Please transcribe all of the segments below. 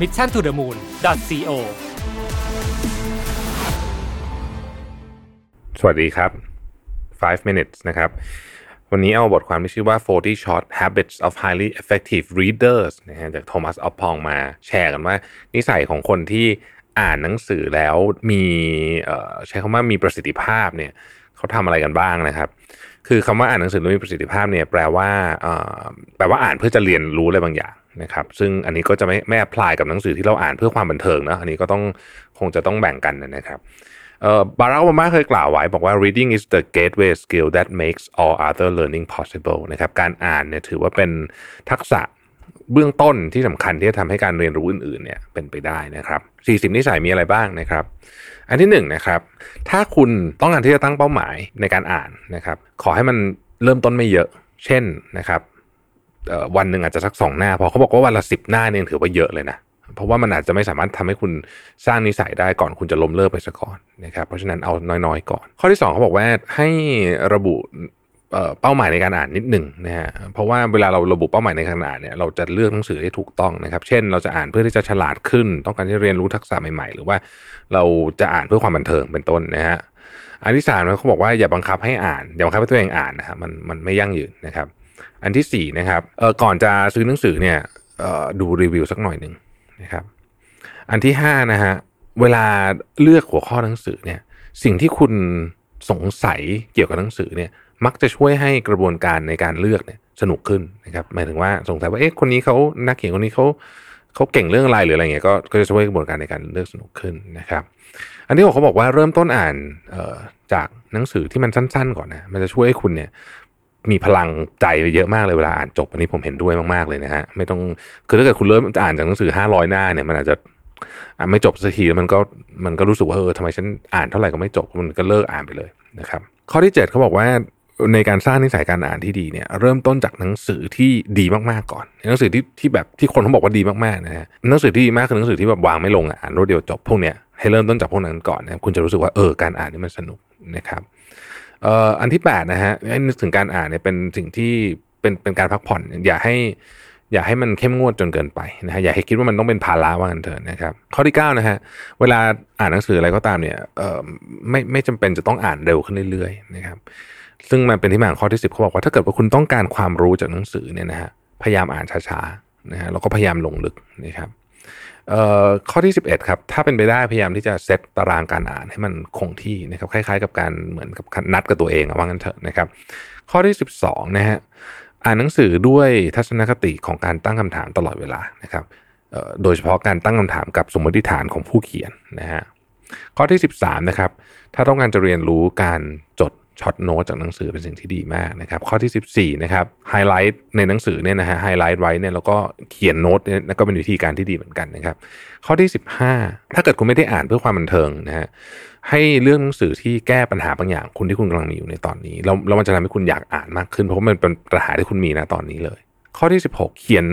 mission to the moon co สวัสดีครับ 5 minutes นะครับ วันนี้เอาบทความที่ชื่อว่า 40 short habits of highly effective readers นะฮะจากโทมัสออฟพองมาแชร์กันว่า นิสัยของคนที่อ่านหนังสือแล้วมีใช้คำว่ามีประสิทธิภาพเนี่ยเขาทำอะไรกันบ้างนะครับ คือคำว่าอ่านหนังสือแล้วมีประสิทธิภาพเนี่ยแปลว่าแปลว่าอ่านเพื่อจะเรียนรู้อะไรบางอย่าง นะครับซึ่งอันนี้ก็จะไม่ไม่ apply กับหนังสือที่เราอ่านเพื่อความบันเทิงนะอันนี้ก็ต้องคงจะต้องแบ่งกันนะครับเอ่อบารักโอบามาเคยกล่าวไว้บอกว่า reading is the gateway skill that makes all other learning possible นะครับการอ่านเนี่ยถือว่าเป็นทักษะเบื้องต้นที่สำคัญที่จะทำให้การเรียนรู้อื่นๆเนี่ยเป็นไปได้นะครับ 40 นิสัยมีอะไรบ้างนะครับ อันที่หนึ่งนะครับ ถ้าคุณต้องการที่จะตั้งเป้าหมายในการอ่านนะครับ ขอให้มันเริ่มต้นไม่เยอะ เช่นนะครับ วันหนึ่งอาจจะสักสองหน้า พอเขาบอกว่าวันละสิบหน้าเนี่ยถือว่าเยอะเลยนะ เพราะว่ามันอาจจะไม่สามารถทำให้คุณสร้างนิสัยได้ก่อนคุณจะล้มเลิกไปซะก่อนนะครับ เพราะฉะนั้นเอาน้อยๆก่อน ข้อที่สองเขาบอกว่าให้ระบุเป้าหมายในการอ่านนิดหนึ่งนะฮะ เพราะว่าเวลาเราระบุเป้าหมายในการอ่านเนี่ยเราจะเลือกหนังสือได้ถูกต้องนะครับ เช่น เราจะอ่านเพื่อที่จะฉลาดขึ้น ต้องการที่เรียนรู้ทักษะใหม่ๆ หรือว่าเราจะอ่านเพื่อความบันเทิงเป็นต้นนะฮะ อันที่สามเขาบอกว่าอย่าบังคับให้อ่าน อย่าบังคับให้ตัวเองอ่านนะครับมันมันไม่ยั่งยืนนะครับ อันที่สี่นะครับเออก่อนจะซื้อหนังสือเนี่ยเออดูรีวิวสักหน่อยหนึ่งนะครับ อันที่ห้านะฮะเวลาเลือกหัวข้อหนังสือเนี่ย สิ่งที่คุณสงสัยเกี่ยวกับหนังสือเนี่ย มักจะช่วยให้กระบวนการในการเลือกเนี่ยสนุกขึ้นนะครับหมายถึงว่าสงสัยว่าเอ๊ะคนนี้เขานักเขียนคนนี้เขาเขาเก่งเรื่องอะไรหรืออะไรเงี้ยก็ก็จะช่วยกระบวนการในการเลือกสนุกขึ้นนะครับ อันที่หกเขาบอกว่าเริ่มต้นอ่านเอ่อจากหนังสือที่มันสั้น ๆ ก่อนนะมันจะช่วยให้คุณเนี่ย มีพลังใจเยอะมากเลยเวลาอ่านจบอันนี้ผมเห็นด้วยมากๆเลยนะฮะไม่ต้องคือถ้าเกิดคุณเริ่มอ่านจากหนังสือห้าร้อยหน้าเนี่ยมันอาจจะอ่านไม่จบสักทีมันก็มันก็รู้สึกว่าเออทำไมฉันอ่านเท่าไหร่ก็ไม่จบมันก็เลิกอ่านไปเลยนะครับ ข้อที่เจ็ดเขาบอกว่าในการสร้างนิสัยการอ่านที่ดีเนี่ย เริ่มต้นจากหนังสือที่ดีมากๆก่อนหนังสือที่ที่แบบที่คนเขาบอกว่าดีมากๆนะฮะหนังสือที่ดีมากคือหนังสือที่แบบวางไม่ลงอะอ่านรวดเดียวจบพวกเนี้ยให้เริ่มต้นจากพวกนั้นก่อนนะคุณจะรู้สึกว่าเออการอ่านนี่มันสนุกนะครับ เอ่ออันที่แปดนะฮะให้นึกถึงการอ่านเนี่ยเป็นสิ่งที่เป็นเป็นการพักผ่อน อย่าให้ อย่าให้มันเข้มงวดจนเกินไปนะฮะอย่าให้คิดว่ามันต้องเป็นภาระว่างันเถอะนะครับ ข้อที่9นะฮะเวลาอ่านหนังสืออะไรก็ตามเนี่ยเอ่อไม่ไม่จำเป็นจะต้องอ่านเร็วขึ้นเรื่อยๆนะครับ ซึ่งมันเป็นที่มาของข้อที่10เขาบอกว่าถ้าเกิดว่าคุณต้องการความรู้จากหนังสือเนี่ยนะฮะพยายามอ่านช้าๆนะฮะแล้วก็พยายามลงลึกนะครับ ข้อที่ 11ครับถ้าเป็นไปได้พยายามที่จะเซตตารางการอ่านให้มันคงที่นะครับคล้ายๆ กับการเหมือนกับนัดกับตัวเองว่างั้นเถอะนะครับ ข้อที่ 12นะฮะอ่านหนังสือด้วยทัศนคติของการตั้งคำถามตลอดเวลานะครับโดยเฉพาะการตั้งคำถามกับสมมติฐานของผู้เขียนนะฮะข้อที่ 13นะครับถ้าต้องการจะเรียนรู้การจด short note จากหนังสือเป็นสิ่งที่ดีมากนะครับ ข้อที่ 14นะครับไฮไลท์ในหนังสือเนี่ยนะฮะไฮไลท์ไว้เนี่ยแล้วก็เขียนโน้ตเนี่ยก็เป็นวิธีการที่ดีเหมือนกันนะครับ ข้อที่ 15 ถ้าเกิดคุณไม่ได้อ่านเพื่อความบันเทิงนะฮะให้เลือกหนังสือที่แก้ปัญหาบางอย่างคุณที่คุณกำลังมีอยู่ในตอนนี้แล้วแล้วมันจะทำให้คุณอยากอ่านมากขึ้นเพราะมันเป็นปัญหาที่คุณมีนะตอนนี้เลย ข้อที่ 16 เขียน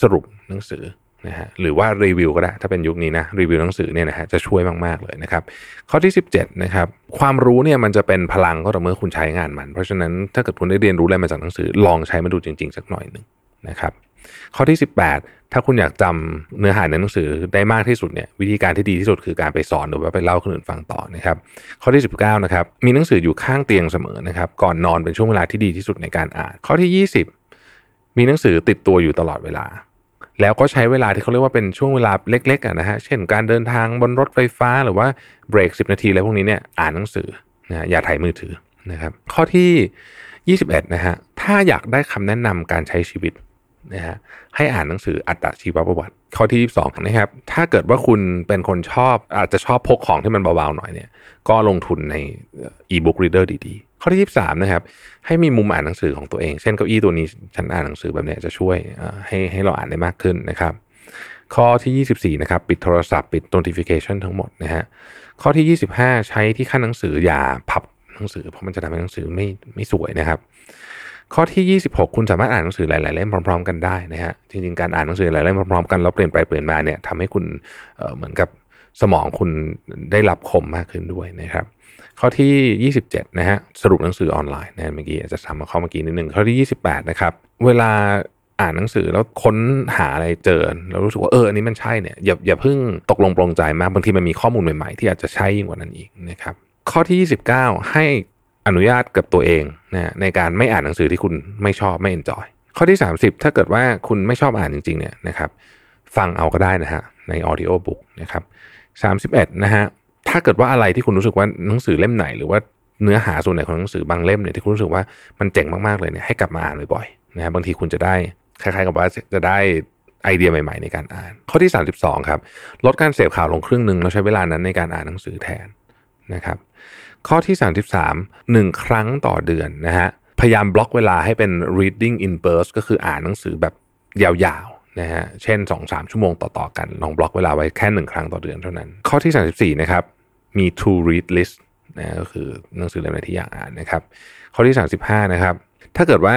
สรุปหนังสือ นะฮะหรือว่ารีวิวก็ได้ถ้าเป็นยุคนี้นะรีวิวหนังสือเนี่ยนะฮะจะช่วยมาก ๆ เลยนะครับ ข้อที่ 17นะครับความรู้เนี่ยมันจะเป็นพลังก็ต่อเมื่อคุณใช้งานมัน เพราะฉะนั้นถ้าเกิดคุณได้เรียนรู้อะไรมาจากหนังสือ ลองใช้มาดูจริง ๆ สักหน่อยหนึ่งนะครับข้อที่ 18 ถ้าคุณอยากจำเนื้อหาในหนังสือได้มากที่สุดเนี่ยวิธีการที่ดีที่สุดคือการไปสอนหรือว่าไปเล่าคนอื่นฟังต่อนะครับข้อที่ 19นะครับมีหนังสืออยู่ข้างเตียงเสมอนะครับก่อนนอนเป็นช่วงเวลาที่ดีที่สุดในการอ่าน ข้อที่ 20 มีหนังสือติดตัวอยู่ตลอดเวลา แล้วก็ใช้เวลาที่เขาเรียกว่าเป็นช่วงเวลาเล็กๆนะฮะเช่นการเดินทางบนรถไฟฟ้าหรือว่าเบรก 10 นาทีอะไรพวกนี้เนี่ยอ่านหนังสือนะอย่าถ่ายมือถือนะครับ ข้อที่ 21นะฮะถ้าอยากได้คำแนะนำการใช้ชีวิตนะฮะให้อ่านหนังสืออัตชีวประวัติ ข้อที่ 22นะครับถ้าเกิดว่าคุณเป็นคนชอบอาจจะชอบพกของที่มันเบาๆหน่อยเนี่ยก็ลงทุนในอีบุ๊กรีเดอร์ดีๆ ข้อที่ 23 นะครับ ให้มีมุมอ่านหนังสือของตัวเอง เช่นเก้าอี้ตัวนี้ฉันอ่านหนังสือแบบนี้จะช่วยให้ให้เราอ่านได้มากขึ้นนะครับ ข้อที่ 24 นะครับ ปิดโทรศัพท์ปิด notification ทั้งหมดนะฮะข้อที่ 25 ใช้ที่ขั้นหนังสืออย่าพับหนังสือเพราะมันจะทำให้หนังสือไม่ไม่สวยนะครับ ข้อที่ 26 คุณสามารถอ่านหนังสือหลาย ๆ เล่มพร้อม ๆ กันได้นะฮะจริง ๆ การอ่านหนังสือหลายเล่มพร้อม ๆ กันแล้วเปลี่ยนไปเปลี่ยนมาเนี่ยทำให้คุณเเหมือนกับ สมองคุณได้รับคมมากขึ้นด้วยนะครับ ข้อที่ 27 นะฮะสรุปหนังสือออนไลน์นะเมื่อกี้อาจจะทำมาข้อเมื่อกี้นิดนึงข้อที่ 28 นะครับ เวลาอ่านหนังสือแล้วค้นหาอะไรเจอแล้วรู้สึกว่าเอออันนี้มันใช่เนี่ยอย่าอย่าเพิ่งตกลงปรงใจมากบางทีมันมีข้อมูลใหม่ๆ ที่อาจจะใช่ยิ่งกว่านั้นอีกนะครับข้อที่ 29 ให้อนุญาตกับตัวเองนะในการไม่อ่านหนังสือที่คุณไม่ชอบไม่เอนจอยข้อที่ 30 ถ้าเกิดว่าคุณไม่ชอบอ่านจริงๆเนี่ยนะครับฟังเอาก็ได้นะฮะในออดิโอบุ๊กนะครับ 31นะฮะถ้าเกิดว่าอะไรที่คุณรู้สึกว่าหนังสือเล่มไหน หรือว่าเนื้อหาส่วนไหนของหนังสือบางเล่มเนี่ยที่คุณรู้สึกว่ามันเจ๋งมากๆเลยเนี่ยให้กลับมาอ่านบ่อยๆนะฮะบางทีคุณจะได้คล้ายๆกับว่าจะได้ไอเดียใหม่ๆในการอ่าน ข้อที่ 32ครับลดการเสพข่าวลงครึ่งหนึ่งแล้วใช้เวลานั้นในการอ่านหนังสือแทนนะครับข้อที่ 33 1 ครั้งต่อเดือนนะฮะพยายามบล็อกเวลาให้เป็น reading in burst ก็คืออ่านหนังสือแบบยาว นะฮะเช่น 2-3 ชั่วโมงต่อๆกันลองบล็อกเวลาไว้แค่ 1 ครั้งต่อเดือนเท่านั้น ข้อที่ 34 นะครับ มี to read list นะก็คือหนังสือเล่มไหนที่อยากอ่านนะครับ ข้อที่ 35 นะครับ ถ้าเกิดว่า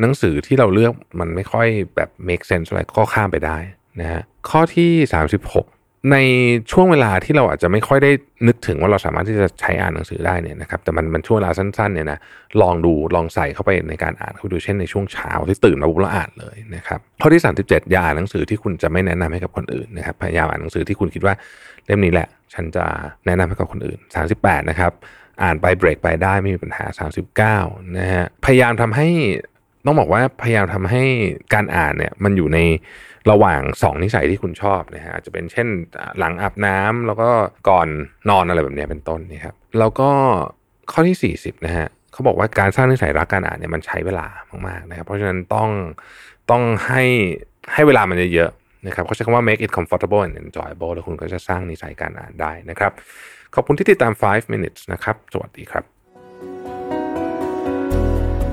หนังสือที่เราเลือกมันไม่ค่อยแบบ make sense อะไรก็ข้ามไปได้นะฮะข้อที่ 36 ในช่วงเวลาที่เราอาจจะไม่ค่อยได้นึกถึงว่าเราสามารถที่จะใช้อ่านหนังสือได้เนี่ยนะครับแต่มันมันช่วงเวลาสั้นๆเนี่ยนะลองดูลองใส่เข้าไปในการอ่านเข้าดูเช่นในช่วงเช้าที่ตื่นมาปุ๊บแล้วอ่านเลยนะครับข้อที่ 37 อย่าอ่านหนังสือที่คุณจะไม่แนะนำให้กับคนอื่นนะครับพยายามอ่านหนังสือที่คุณคิดว่าเล่มนี้แหละ ฉันจะแนะนำให้กับคนอื่น 38 นะครับอ่านไปเบรกไปได้ไม่มีปัญหา 39 นะฮะพยายามทำให้ ต้องบอกว่าพยายามทำให้การอ่านเนี่ยมันอยู่ในระหว่าง 2 นิสัยที่คุณชอบนะฮะจะเป็นเช่นหลังอาบน้ำแล้วก็ก่อนนอนอะไรแบบนี้เป็นต้นนี่ครับแล้วก็ข้อที่ 40นะฮะเขาบอกว่าการสร้างนิสัยรักการอ่านเนี่ยมันใช้เวลามากๆนะครับ เพราะฉะนั้นต้องต้องให้ให้เวลามันเยอะๆนะครับเขาใช้คำว่า make it comfortable and enjoyable แล้วคุณก็จะสร้างนิสัยการอ่านได้นะครับ ขอบคุณที่ติดตาม 5 minutes นะครับ สวัสดีครับ